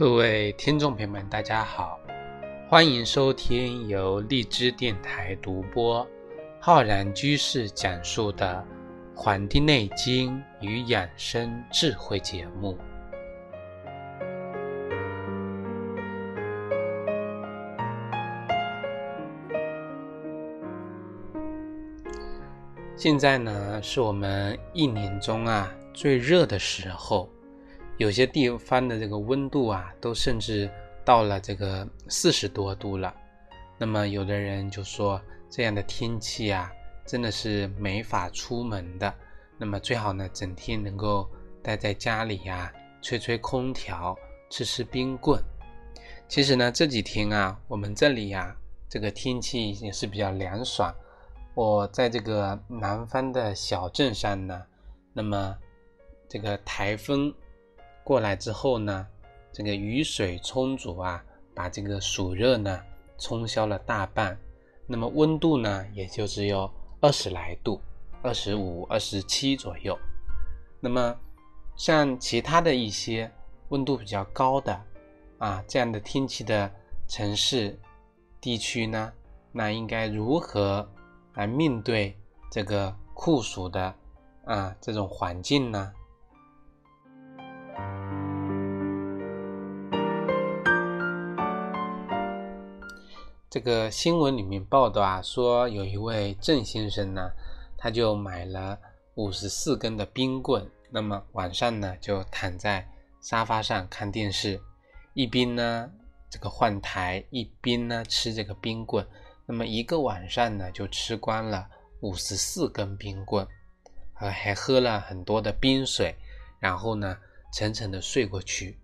各位听众朋友们，大家好，欢迎收听由荔枝电台独播、浩然居士讲述的《黄帝内经与养生智慧》节目。现在呢，是我们一年中啊最热的时候。有些地方的这个温度啊，都甚至到了这个四十多度了。那么有的人就说，这样的天气啊，真的是没法出门的。那么最好呢，整天能够待在家里呀，吹吹空调，吃吃冰棍。其实呢，这几天啊，我们这里呀，这个天气也是比较凉爽。我在这个南方的小镇上呢，那么这个台风。过来之后呢，这个雨水充足啊，把这个暑热呢冲消了大半。那么温度呢，也就只有二十来度，二十五、二十七左右。那么像其他的一些温度比较高的啊这样的天气的城市地区呢，那应该如何来面对这个酷暑的啊这种环境呢？这个新闻里面报道啊，说有一位郑先生呢，他就买了五十四根的冰棍，那么晚上呢就躺在沙发上看电视，一边呢这个换台，一边呢吃这个冰棍，那么一个晚上呢就吃光了五十四根冰棍，呃还喝了很多的冰水，然后呢沉沉的睡过去。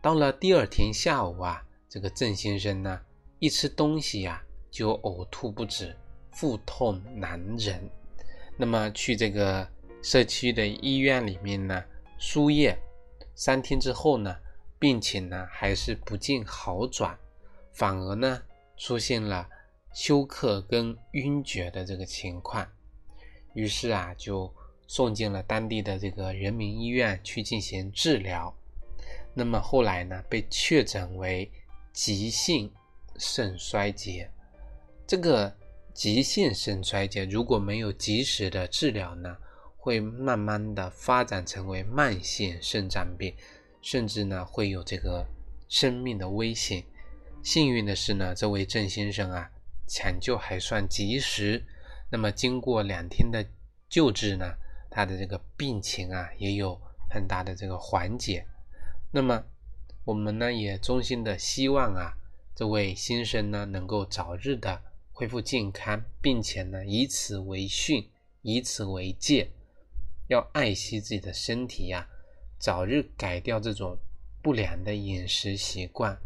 到了第二天下午啊，这个郑先生呢。一吃东西呀，就呕吐不止，腹痛难忍。那么去这个社区的医院里面呢输液，三天之后呢，病情呢还是不见好转，反而呢出现了休克跟晕厥的这个情况。于是啊，就送进了当地的这个人民医院去进行治疗。那么后来呢，被确诊为急性。肾衰竭，这个急性肾衰竭如果没有及时的治疗呢，会慢慢的发展成为慢性肾脏病，甚至呢会有这个生命的危险。幸运的是呢，这位郑先生啊，抢救还算及时。那么经过两天的救治呢，他的这个病情啊也有很大的这个缓解。那么我们呢也衷心的希望啊。这位先生呢，能够早日的恢复健康，并且呢，以此为训，以此为戒，要爱惜自己的身体呀，早日改掉这种不良的饮食习惯。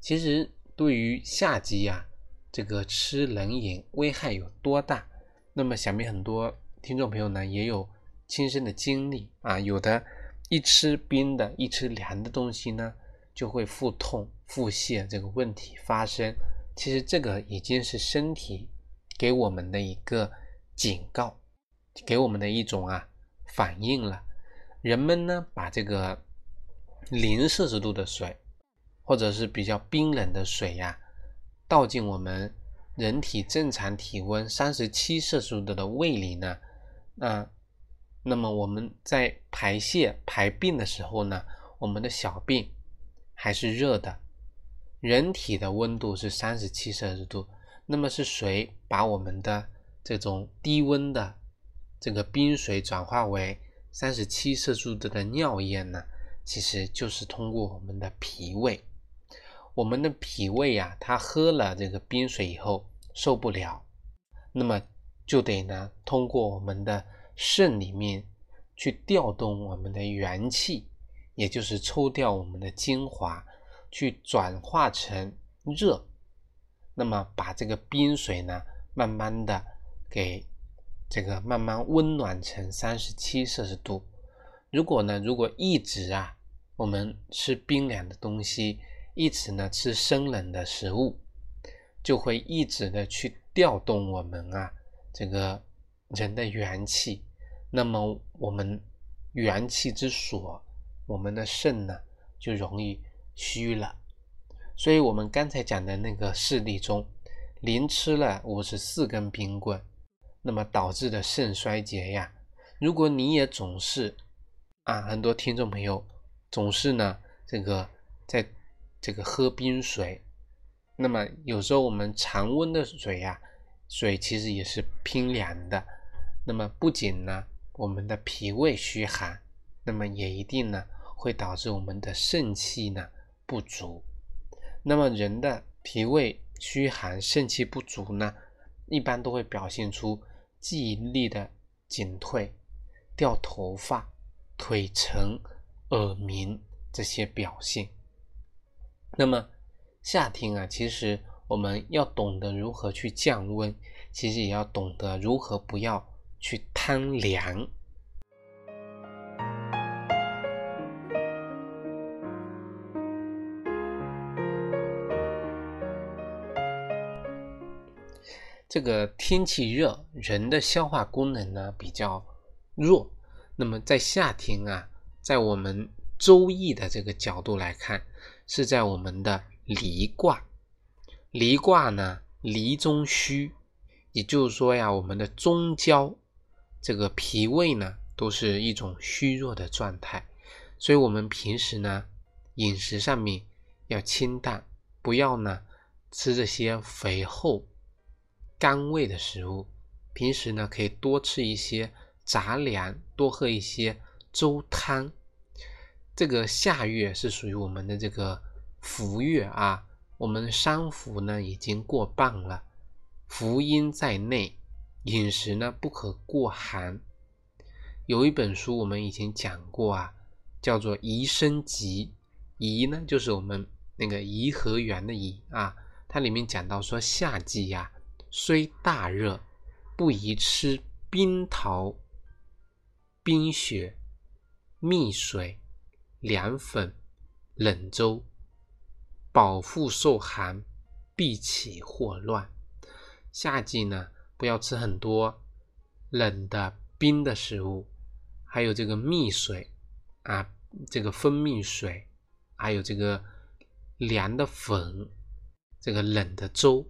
其实对于夏季呀，这个吃冷饮危害有多大？那么想必很多听众朋友呢，也有亲身的经历啊，有的一吃冰的，一吃凉的东西呢。就会腹痛、腹泻这个问题发生。其实这个已经是身体给我们的一个警告，给我们的一种啊反应了。人们呢把这个零摄氏度的水，或者是比较冰冷的水呀，倒进我们人体正常体温三十七摄氏度的胃里呢，那那么我们在排泄排便的时候呢，我们的小便。还是热的，人体的温度是三十七摄氏度，那么是谁把我们的这种低温的这个冰水转化为三十七摄氏度的尿液呢？其实就是通过我们的脾胃，我们的脾胃呀，它喝了这个冰水以后受不了，那么就得呢通过我们的肾里面去调动我们的元气。也就是抽掉我们的精华，去转化成热，那么把这个冰水呢，慢慢的给这个慢慢温暖成三十七摄氏度。如果呢，如果一直啊，我们吃冰凉的东西，一直呢吃生冷的食物，就会一直的去调动我们啊这个人的元气，那么我们元气之所。我们的肾呢，就容易虚了。所以，我们刚才讲的那个事例中，连吃了五十四根冰棍，那么导致的肾衰竭呀。如果你也总是啊，很多听众朋友总是呢，这个在这个喝冰水，那么有时候我们常温的水呀，水其实也是偏凉的。那么不仅呢，我们的脾胃虚寒，那么也一定呢会导致我们的肾气呢不足。那么人的脾胃虚寒、肾气不足呢，一般都会表现出记忆力的减退、掉头发、腿沉、耳鸣这些表现。那么夏天啊，其实我们要懂得如何去降温，其实也要懂得如何不要去贪凉。这个天气热，人的消化功能呢比较弱。那么在夏天啊，在我们《周易》的这个角度来看，是在我们的离卦。离卦呢，离中虚，也就是说呀，我们的中焦这个脾胃呢，都是一种虚弱的状态。所以，我们平时呢，饮食上面要清淡，不要呢吃这些肥厚。甘味的食物，平时呢可以多吃一些杂粮，多喝一些粥汤。这个夏月是属于我们的这个伏月啊，我们三伏呢已经过半了，伏阴在内，饮食呢不可过寒。有一本书我们以前讲过啊，叫做《宜生集》，宜呢就是我们那个颐和园的颐啊，它里面讲到说夏季呀。虽大热，不宜吃冰桃、冰雪、蜜水、凉粉、冷粥，饱腹受寒，必起祸乱。夏季呢，不要吃很多冷的、冰的食物，还有这个蜜水啊，这个蜂蜜水，还有这个凉的粉，这个冷的粥。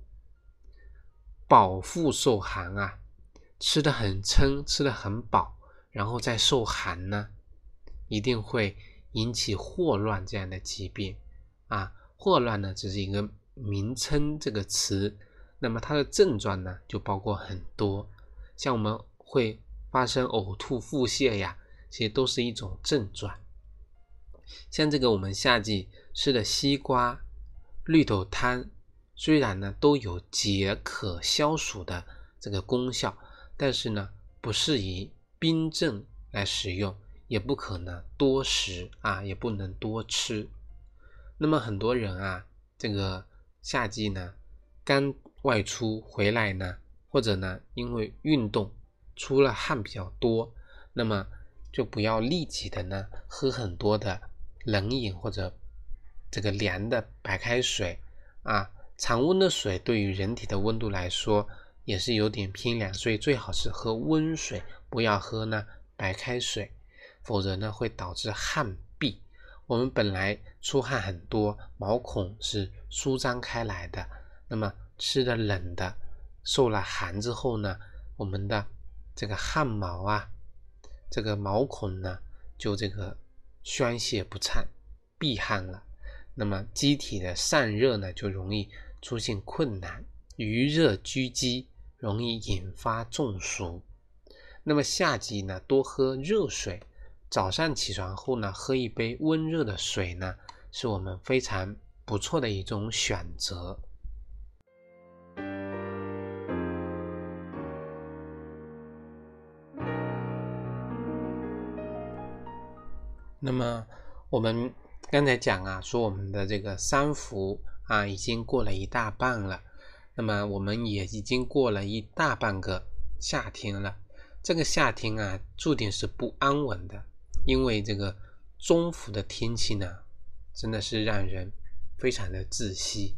饱腹受寒啊，吃的很撑，吃的很饱，然后再受寒呢，一定会引起霍乱这样的疾病啊。霍乱呢只是一个名称，这个词，那么它的症状呢就包括很多，像我们会发生呕吐、腹泻呀，其实都是一种症状。像这个我们夏季吃的西瓜、绿豆汤。虽然呢都有解渴消暑的这个功效，但是呢不适宜冰镇来食用，也不可能多食啊，也不能多吃。那么很多人啊，这个夏季呢刚外出回来呢，或者呢因为运动出了汗比较多，那么就不要立即的呢喝很多的冷饮或者这个凉的白开水啊。常温的水对于人体的温度来说也是有点偏凉，所以最好是喝温水，不要喝呢白开水，否则呢会导致汗闭。我们本来出汗很多，毛孔是舒张开来的，那么吃的冷的，受了寒之后呢，我们的这个汗毛啊，这个毛孔呢就这个宣泄不畅，闭汗了，那么机体的散热呢就容易。出现困难，余热拘积，容易引发中暑。那么夏季呢，多喝热水。早上起床后呢，喝一杯温热的水呢，是我们非常不错的一种选择。那么我们刚才讲啊，说我们的这个三伏。啊，已经过了一大半了，那么我们也已经过了一大半个夏天了。这个夏天啊，注定是不安稳的，因为这个中伏的天气呢，真的是让人非常的窒息。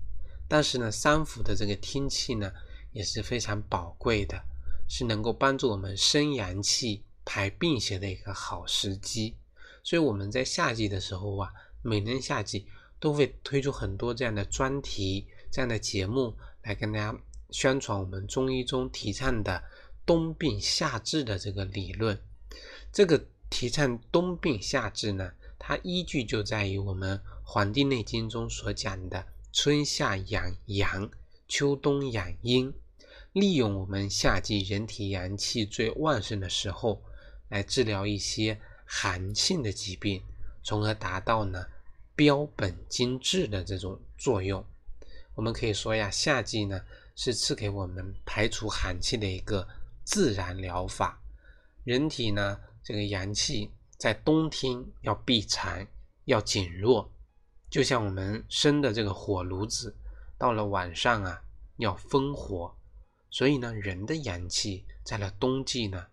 但是呢，三伏的这个天气呢，也是非常宝贵的，是能够帮助我们生阳气、排病邪的一个好时机。所以我们在夏季的时候啊，每年夏季。都会推出很多这样的专题、这样的节目来跟大家宣传我们中医中提倡的冬病夏治的这个理论。这个提倡冬病夏治呢，它依据就在于我们《黄帝内经》中所讲的春夏养阳，秋冬养阴，利用我们夏季人体阳气最旺盛的时候，来治疗一些寒性的疾病，从而达到呢标本兼治的这种作用。我们可以说呀，夏季呢是赐给我们排除寒气的一个自然疗法，人体呢。这个阳气在冬天要避寒，要减弱，就像我们生的这个火炉子，到了晚上啊要分火。所以呢，人的阳气在了冬季呢，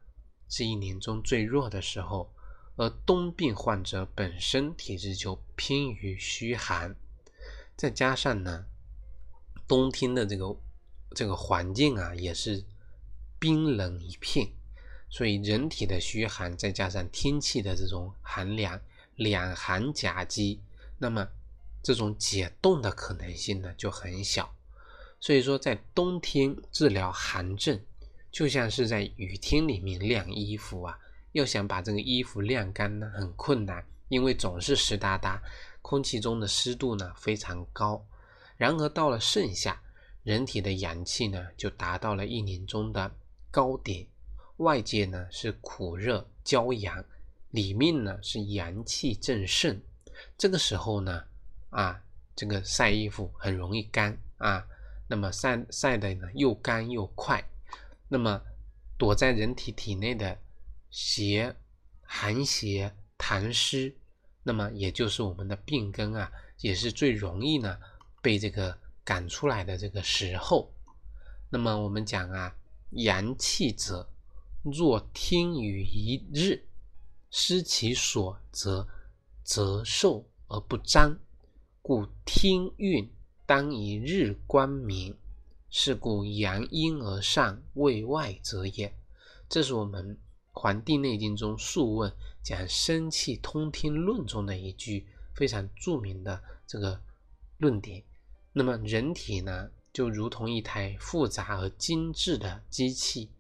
是一年中最弱的时候。而冬病患者本身体质就偏于虚寒，再加上呢，冬天的这个这个环境啊，也是冰冷一片。所以人体的虚寒，再加上天气的这种寒凉，两寒夹击，那么这种解冻的可能性呢就很小。所以说，在冬天治疗寒症，就像是在雨天里面晾衣服啊，要想把这个衣服晾干呢，很困难，因为总是湿哒哒，空气中的湿度呢非常高。然而到了盛夏，人体的阳气呢就达到了一年中的高点。外界呢是苦热骄阳，里面呢是阳气正盛。这个时候呢，啊，这个晒衣服很容易干啊。那么晒晒的呢又干又快。那么躲在人体体内的邪寒邪痰湿，那么也就是我们的病根啊，也是最容易呢被这个赶出来的这个时候。那么我们讲啊，阳气者。若天与一日，失其所，则则寿而不彰。故听运当以日光明，是故阳阴而上，为外则也。这是我们《黄帝内经》中《素问》讲生气通天论中的一句非常著名的这个论点。那么人体呢，就如同一台复杂而精致的机器。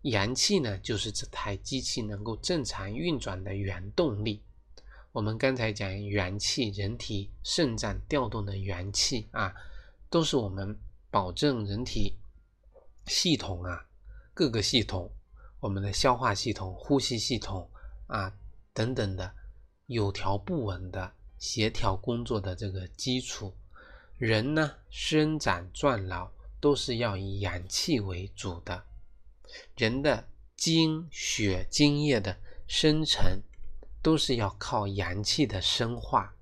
阳气呢，就是这台机器能够正常运转的原动力。我们刚才讲元气，人体肾脏调动的元气啊，都是我们保证人体系统啊各个系统，我们的消化系统、呼吸系统啊等等的有条不紊的协调工作的这个基础。人呢，生长壮老都是要以阳气为主的。人的精血精液的生成，都是要靠阳气的生化。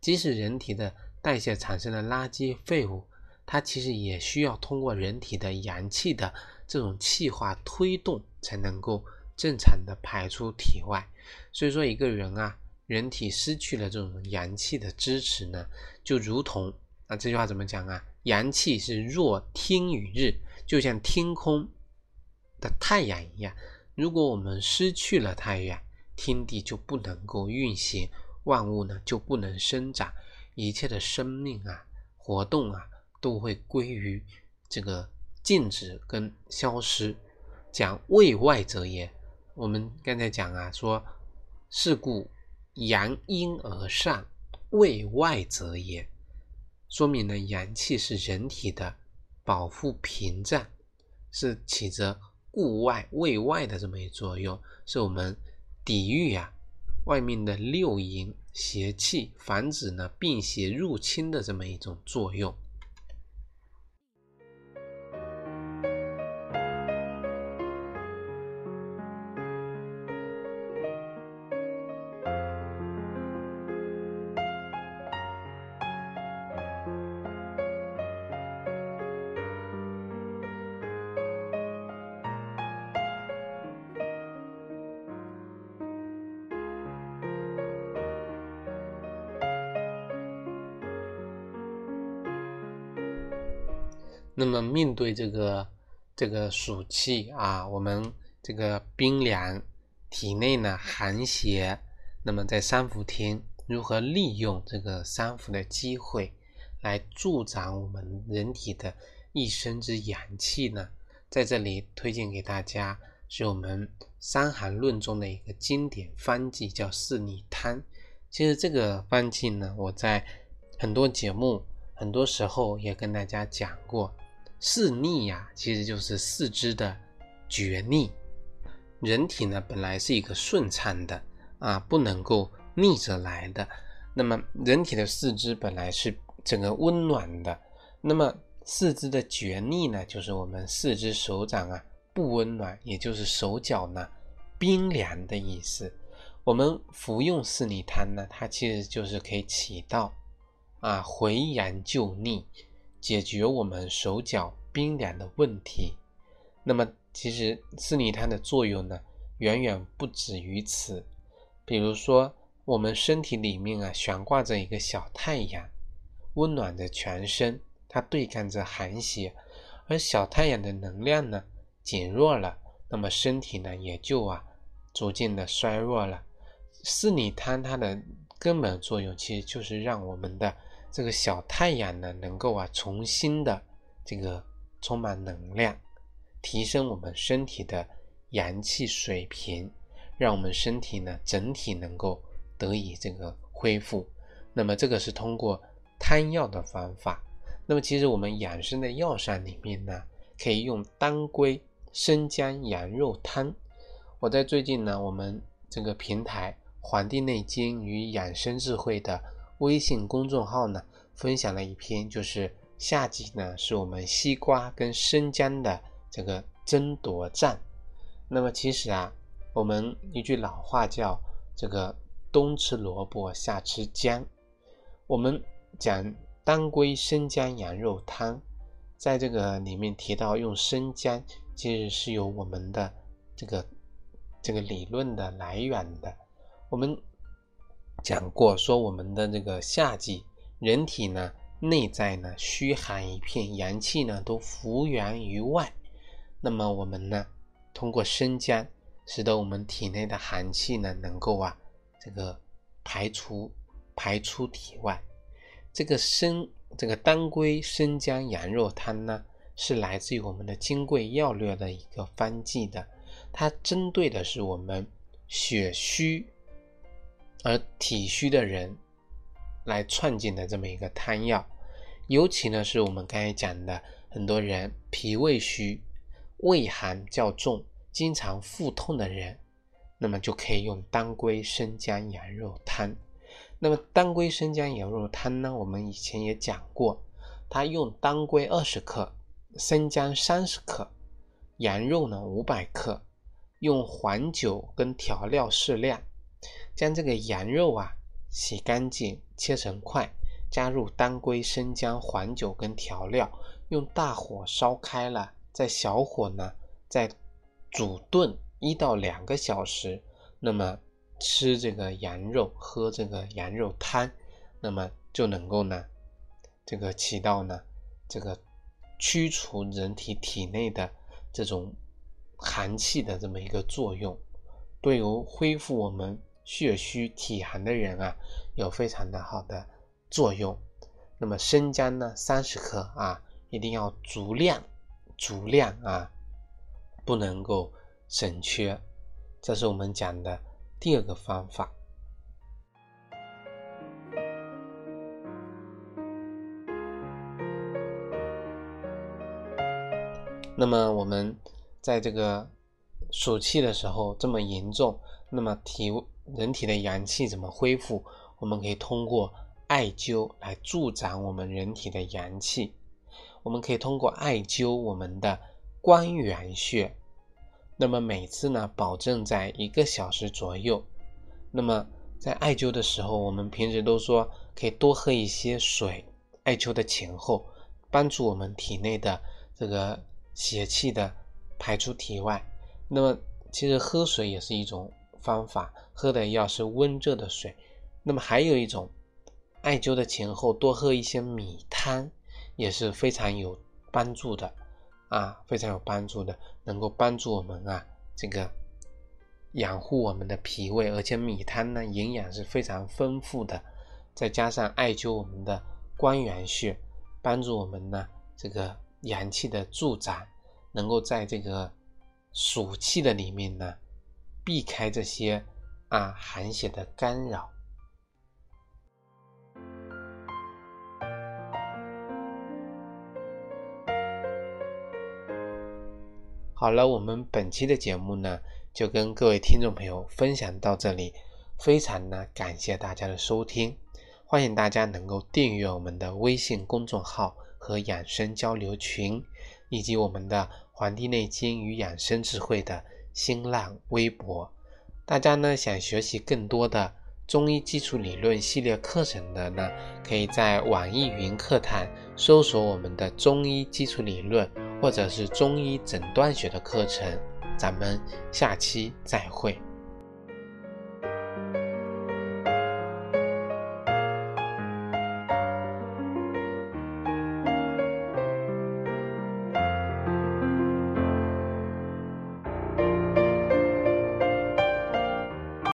即使人体的代谢产生的垃圾废物，它其实也需要通过人体的阳气的这种气化推动，才能够正常的排出体外。所以说，一个人啊，人体失去了这种阳气的支持呢，就如同啊这句话怎么讲啊？阳气是若天与日，就像天空。的太阳一样，如果我们失去了太阳，天地就不能够运行，万物呢就不能生长，一切的生命啊、活动啊都会归于这个静止跟消失。讲为外则也，我们刚才讲啊，说是故阳阴而上，为外则也，说明呢阳气是人体的保护屏障，是起着。固外卫外的这么一作用，是我们抵御呀外面的六淫邪气，防止呢病邪入侵的这么一种作用。那么面对这个这个暑气啊，我们这个冰凉体内呢寒邪，那么在三伏天如何利用这个三伏的机会来助长我们人体的一身之阳气呢？在这里推荐给大家是我们《伤寒论》中的一个经典方剂，叫四逆汤。其实这个方剂呢，我在很多节目、很多时候也跟大家讲过。四逆呀，其实就是四肢的厥逆。人体呢，本来是一个顺畅的啊，不能够。逆着来的，那么人体的四肢本来是整个温暖的，那么四肢的厥逆呢，就是我们四肢手掌啊不温暖，也就是手脚呢冰凉的意思。我们服用四逆汤呢，它其实就是可以起到啊回阳救逆，解决我们手脚冰凉的问题。那么其实四逆汤的作用呢，远远不止于此，比如说。我们身体里面啊，悬挂着一个小太阳，温暖着全身，它对抗着寒邪。而小太阳的能量呢减弱了，那么身体呢也就啊逐渐的衰弱了。四逆汤它的根本作用其实就是让我们的这个小太阳呢能够啊重新的这个充满能量，提升我们身体的阳气水平，让我们身体呢整体能够。得以这个恢复，那么这个是通过汤药的方法。那么其实我们养生的药膳里面呢，可以用当归生姜羊肉汤。我在最近呢，我们这个平台《黄帝内经与养生智慧》的微信公众号呢，分享了一篇，就是夏季呢是我们西瓜跟生姜的这个争夺战。那么其实啊，我们一句老话叫这个。冬吃萝卜，夏吃姜。我们讲当归生姜羊肉汤，在这个里面提到用生姜，其实是有我们的这个这个理论的来源的。我们讲过，说我们的这个夏季，人体呢内在呢虚寒一片，阳气呢都浮源于外。那么我们呢通过生姜，使得我们体内的寒气呢能够啊。这个排除排出体外，这个生这个当归生姜羊肉汤呢，是来自于我们的《金匮要略》的一个方剂的，它针对的是我们血虚而体虚的人来创建的这么一个汤药，尤其呢是我们刚才讲的很多人脾胃虚、胃寒较重、经常腹痛的人。那么就可以用当归生姜羊肉汤。那么当归生姜羊肉汤呢？我们以前也讲过，它用当归二十克，生姜三十克，羊肉呢五百克，用黄酒跟调料适量，将这个羊肉啊洗干净，切成块，加入当归、生姜、黄酒跟调料，用大火烧开了，再小火呢再煮炖。一到两个小时，那么吃这个羊肉，喝这个羊肉汤，那么就能够呢，这个起到呢，这个驱除人体体内的这种寒气的这么一个作用，对于恢复我们血虚体寒的人啊，有非常的好的作用。那么生姜呢，三十克啊，一定要足量，足量啊，不能够。省缺，这是我们讲的第二个方法。那么我们在这个暑气的时候这么严重，那么体人体的阳气怎么恢复？我们可以通过艾灸来助长我们人体的阳气。我们可以通过艾灸我们的关元穴。那么每次呢，保证在一个小时左右。那么在艾灸的时候，我们平时都说可以多喝一些水。艾灸的前后，帮助我们体内的这个邪气的排出体外。那么其实喝水也是一种方法，喝的要是温热的水。那么还有一种，艾灸的前后多喝一些米汤，也是非常有帮助的。啊，非常有帮助的，能够帮助我们啊，这个养护我们的脾胃，而且米汤呢营养是非常丰富的，再加上艾灸我们的关元穴，帮助我们呢这个阳气的助长，能够在这个暑气的里面呢避开这些啊寒邪的干扰。好了，我们本期的节目呢，就跟各位听众朋友分享到这里，非常呢感谢大家的收听，欢迎大家能够订阅我们的微信公众号和养生交流群，以及我们的《黄帝内经与养生智慧》的新浪微博。大家呢想学习更多的中医基础理论系列课程的呢，可以在网易云课堂搜索我们的中医基础理论。或者是中医诊断学的课程，咱们下期再会。